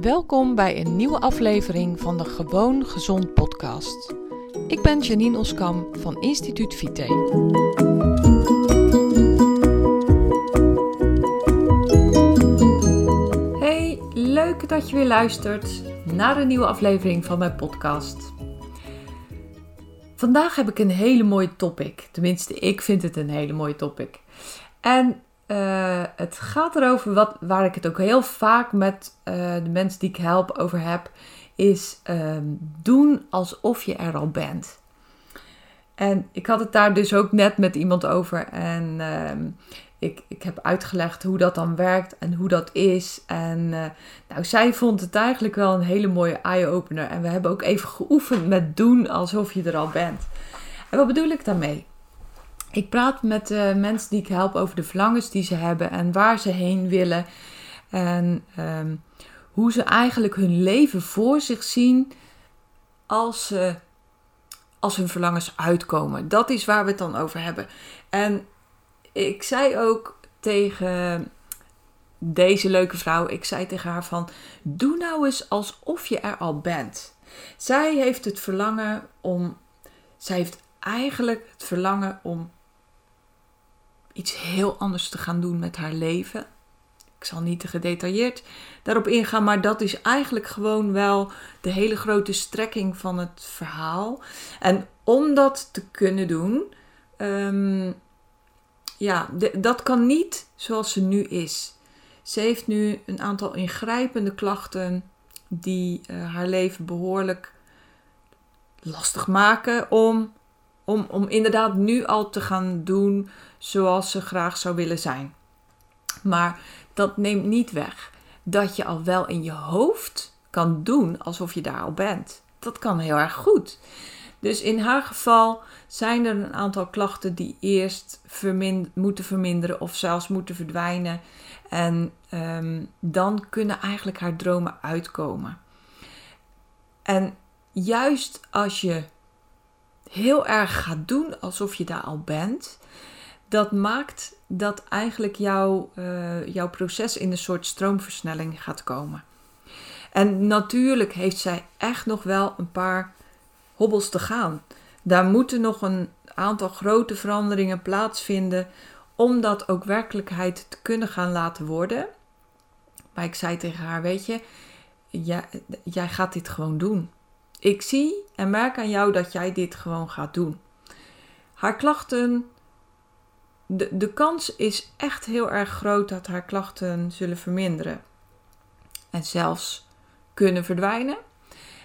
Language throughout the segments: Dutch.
Welkom bij een nieuwe aflevering van de Gewoon Gezond podcast. Ik ben Janine Oskam van Instituut Vite. Hey, leuk dat je weer luistert naar een nieuwe aflevering van mijn podcast. Vandaag heb ik een hele mooie topic. Tenminste, ik vind het een hele mooie topic. En uh, het gaat erover, wat, waar ik het ook heel vaak met uh, de mensen die ik help over heb, is um, doen alsof je er al bent. En ik had het daar dus ook net met iemand over en um, ik, ik heb uitgelegd hoe dat dan werkt en hoe dat is. En uh, nou, zij vond het eigenlijk wel een hele mooie eye-opener. En we hebben ook even geoefend met doen alsof je er al bent. En wat bedoel ik daarmee? Ik praat met uh, mensen die ik help over de verlangens die ze hebben en waar ze heen willen. En um, hoe ze eigenlijk hun leven voor zich zien als, ze, als hun verlangens uitkomen. Dat is waar we het dan over hebben. En ik zei ook tegen deze leuke vrouw, ik zei tegen haar van, doe nou eens alsof je er al bent. Zij heeft het verlangen om, zij heeft eigenlijk het verlangen om iets heel anders te gaan doen met haar leven. Ik zal niet te gedetailleerd daarop ingaan, maar dat is eigenlijk gewoon wel de hele grote strekking van het verhaal. En om dat te kunnen doen, um, ja, dat kan niet zoals ze nu is. Ze heeft nu een aantal ingrijpende klachten die uh, haar leven behoorlijk lastig maken om, om, om inderdaad nu al te gaan doen zoals ze graag zou willen zijn. Maar dat neemt niet weg dat je al wel in je hoofd kan doen alsof je daar al bent. Dat kan heel erg goed. Dus in haar geval zijn er een aantal klachten die eerst moeten verminderen of zelfs moeten verdwijnen. En um, dan kunnen eigenlijk haar dromen uitkomen. En juist als je heel erg gaat doen alsof je daar al bent, dat maakt dat eigenlijk jouw, uh, jouw proces in een soort stroomversnelling gaat komen. En natuurlijk heeft zij echt nog wel een paar hobbels te gaan. Daar moeten nog een aantal grote veranderingen plaatsvinden om dat ook werkelijkheid te kunnen gaan laten worden. Maar ik zei tegen haar: Weet je, jij, jij gaat dit gewoon doen. Ik zie en merk aan jou dat jij dit gewoon gaat doen. Haar klachten de, de kans is echt heel erg groot dat haar klachten zullen verminderen. En zelfs kunnen verdwijnen.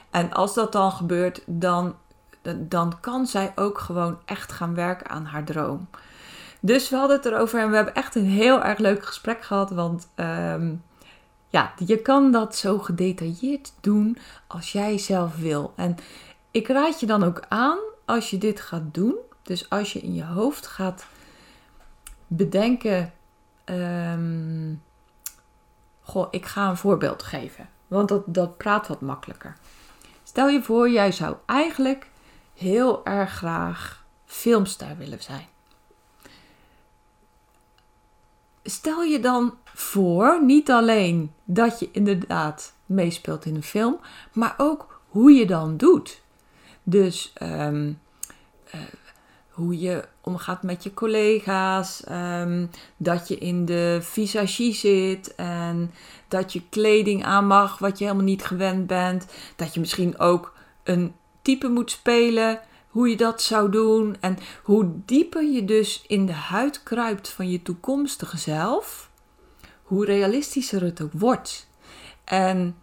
En als dat dan gebeurt, dan, dan kan zij ook gewoon echt gaan werken aan haar droom. Dus we hadden het erover en we hebben echt een heel erg leuk gesprek gehad. Want um, ja, je kan dat zo gedetailleerd doen als jij zelf wil. En ik raad je dan ook aan als je dit gaat doen. Dus als je in je hoofd gaat bedenken. Um, goh, ik ga een voorbeeld geven. Want dat, dat praat wat makkelijker. Stel je voor, jij zou eigenlijk heel erg graag filmster willen zijn. Stel je dan voor, niet alleen dat je inderdaad meespeelt in een film, maar ook hoe je dan doet. Dus um, uh, hoe je omgaat met je collega's, um, dat je in de visagie zit en dat je kleding aan mag wat je helemaal niet gewend bent, dat je misschien ook een type moet spelen, hoe je dat zou doen en hoe dieper je dus in de huid kruipt van je toekomstige zelf, hoe realistischer het ook wordt. En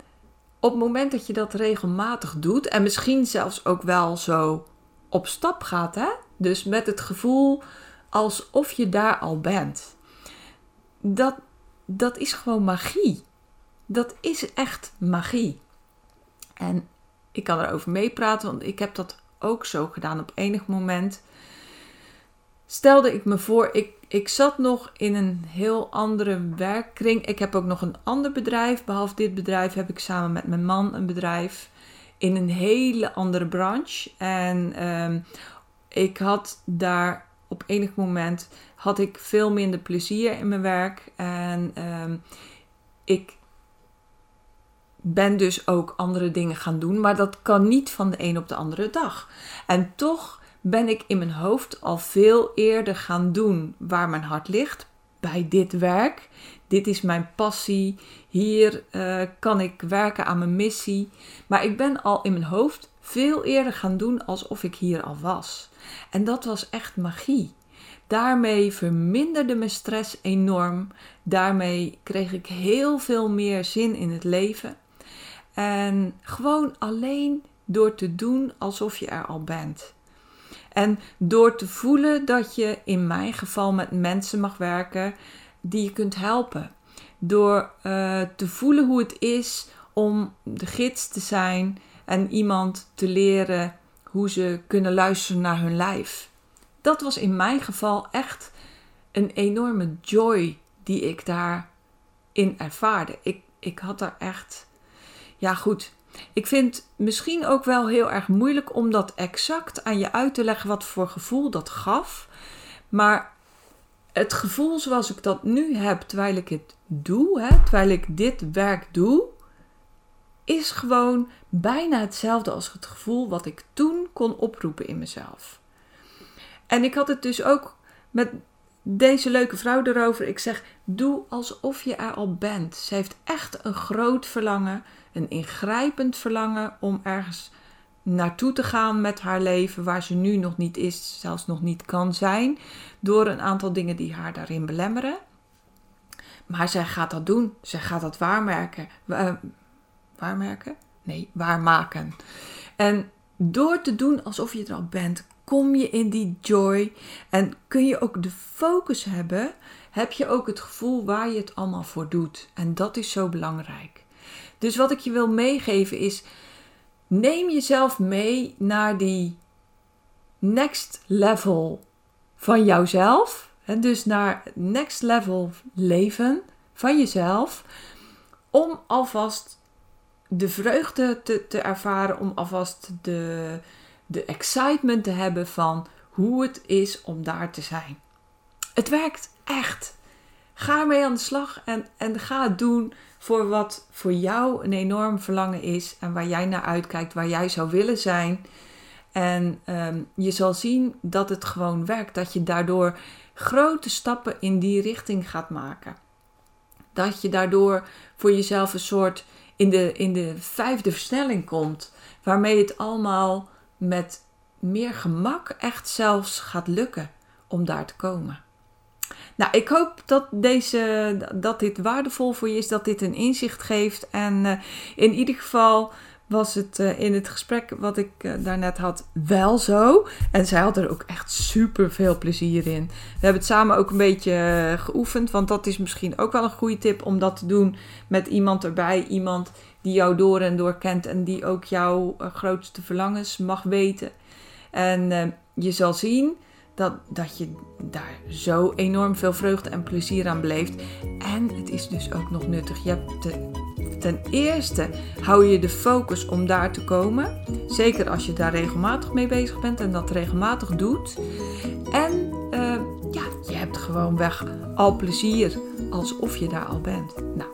op het moment dat je dat regelmatig doet en misschien zelfs ook wel zo op stap gaat, hè? Dus met het gevoel alsof je daar al bent. Dat, dat is gewoon magie. Dat is echt magie. En ik kan erover meepraten, want ik heb dat ook zo gedaan op enig moment. Stelde ik me voor, ik, ik zat nog in een heel andere werkkring. Ik heb ook nog een ander bedrijf. Behalve dit bedrijf heb ik samen met mijn man een bedrijf in een hele andere branche. En um, ik had daar op enig moment had ik veel minder plezier in mijn werk. En um, ik ben dus ook andere dingen gaan doen, maar dat kan niet van de een op de andere dag. En toch ben ik in mijn hoofd al veel eerder gaan doen waar mijn hart ligt, bij dit werk. Dit is mijn passie. Hier uh, kan ik werken aan mijn missie. Maar ik ben al in mijn hoofd veel eerder gaan doen alsof ik hier al was. En dat was echt magie. Daarmee verminderde mijn stress enorm. Daarmee kreeg ik heel veel meer zin in het leven. En gewoon alleen door te doen alsof je er al bent. En door te voelen dat je in mijn geval met mensen mag werken die je kunt helpen. Door uh, te voelen hoe het is om de gids te zijn en iemand te leren hoe ze kunnen luisteren naar hun lijf. Dat was in mijn geval echt een enorme joy die ik daarin ervaarde. Ik, ik had daar echt. Ja, goed. Ik vind misschien ook wel heel erg moeilijk om dat exact aan je uit te leggen wat voor gevoel dat gaf. Maar het gevoel zoals ik dat nu heb terwijl ik het doe, hè, terwijl ik dit werk doe, is gewoon bijna hetzelfde als het gevoel wat ik toen kon oproepen in mezelf. En ik had het dus ook met deze leuke vrouw erover. Ik zeg: doe alsof je er al bent. Ze heeft echt een groot verlangen, een ingrijpend verlangen om ergens naartoe te gaan met haar leven waar ze nu nog niet is, zelfs nog niet kan zijn, door een aantal dingen die haar daarin belemmeren. Maar zij gaat dat doen. Zij gaat dat waarmerken. Waarmerken? Nee, waarmaken. En door te doen alsof je er al bent, kom je in die joy en kun je ook de focus hebben. Heb je ook het gevoel waar je het allemaal voor doet. En dat is zo belangrijk. Dus wat ik je wil meegeven is: neem jezelf mee naar die next level van jouzelf. En dus naar next level leven van jezelf. Om alvast de vreugde te, te ervaren, om alvast de, de excitement te hebben van hoe het is om daar te zijn. Het werkt echt. Ga ermee aan de slag en, en ga het doen voor wat voor jou een enorm verlangen is en waar jij naar uitkijkt, waar jij zou willen zijn. En um, je zal zien dat het gewoon werkt, dat je daardoor grote stappen in die richting gaat maken. Dat je daardoor voor jezelf een soort in de, in de vijfde versnelling komt, waarmee het allemaal met meer gemak echt zelfs gaat lukken om daar te komen. Nou, ik hoop dat, deze, dat dit waardevol voor je is, dat dit een inzicht geeft. En uh, in ieder geval was het uh, in het gesprek wat ik uh, daarnet had wel zo. En zij had er ook echt super veel plezier in. We hebben het samen ook een beetje geoefend, want dat is misschien ook wel een goede tip om dat te doen met iemand erbij. Iemand die jou door en door kent en die ook jouw grootste verlangens mag weten. En je zal zien dat, dat je daar zo enorm veel vreugde en plezier aan beleeft. En het is dus ook nog nuttig. Je hebt ten eerste hou je de focus om daar te komen. Zeker als je daar regelmatig mee bezig bent en dat regelmatig doet. En uh, ja, je hebt gewoon weg al plezier alsof je daar al bent. Nou,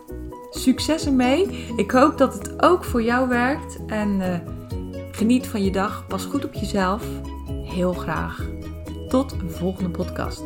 succes ermee. Ik hoop dat het ook voor jou werkt. En uh, geniet van je dag. Pas goed op jezelf. Heel graag tot een volgende podcast.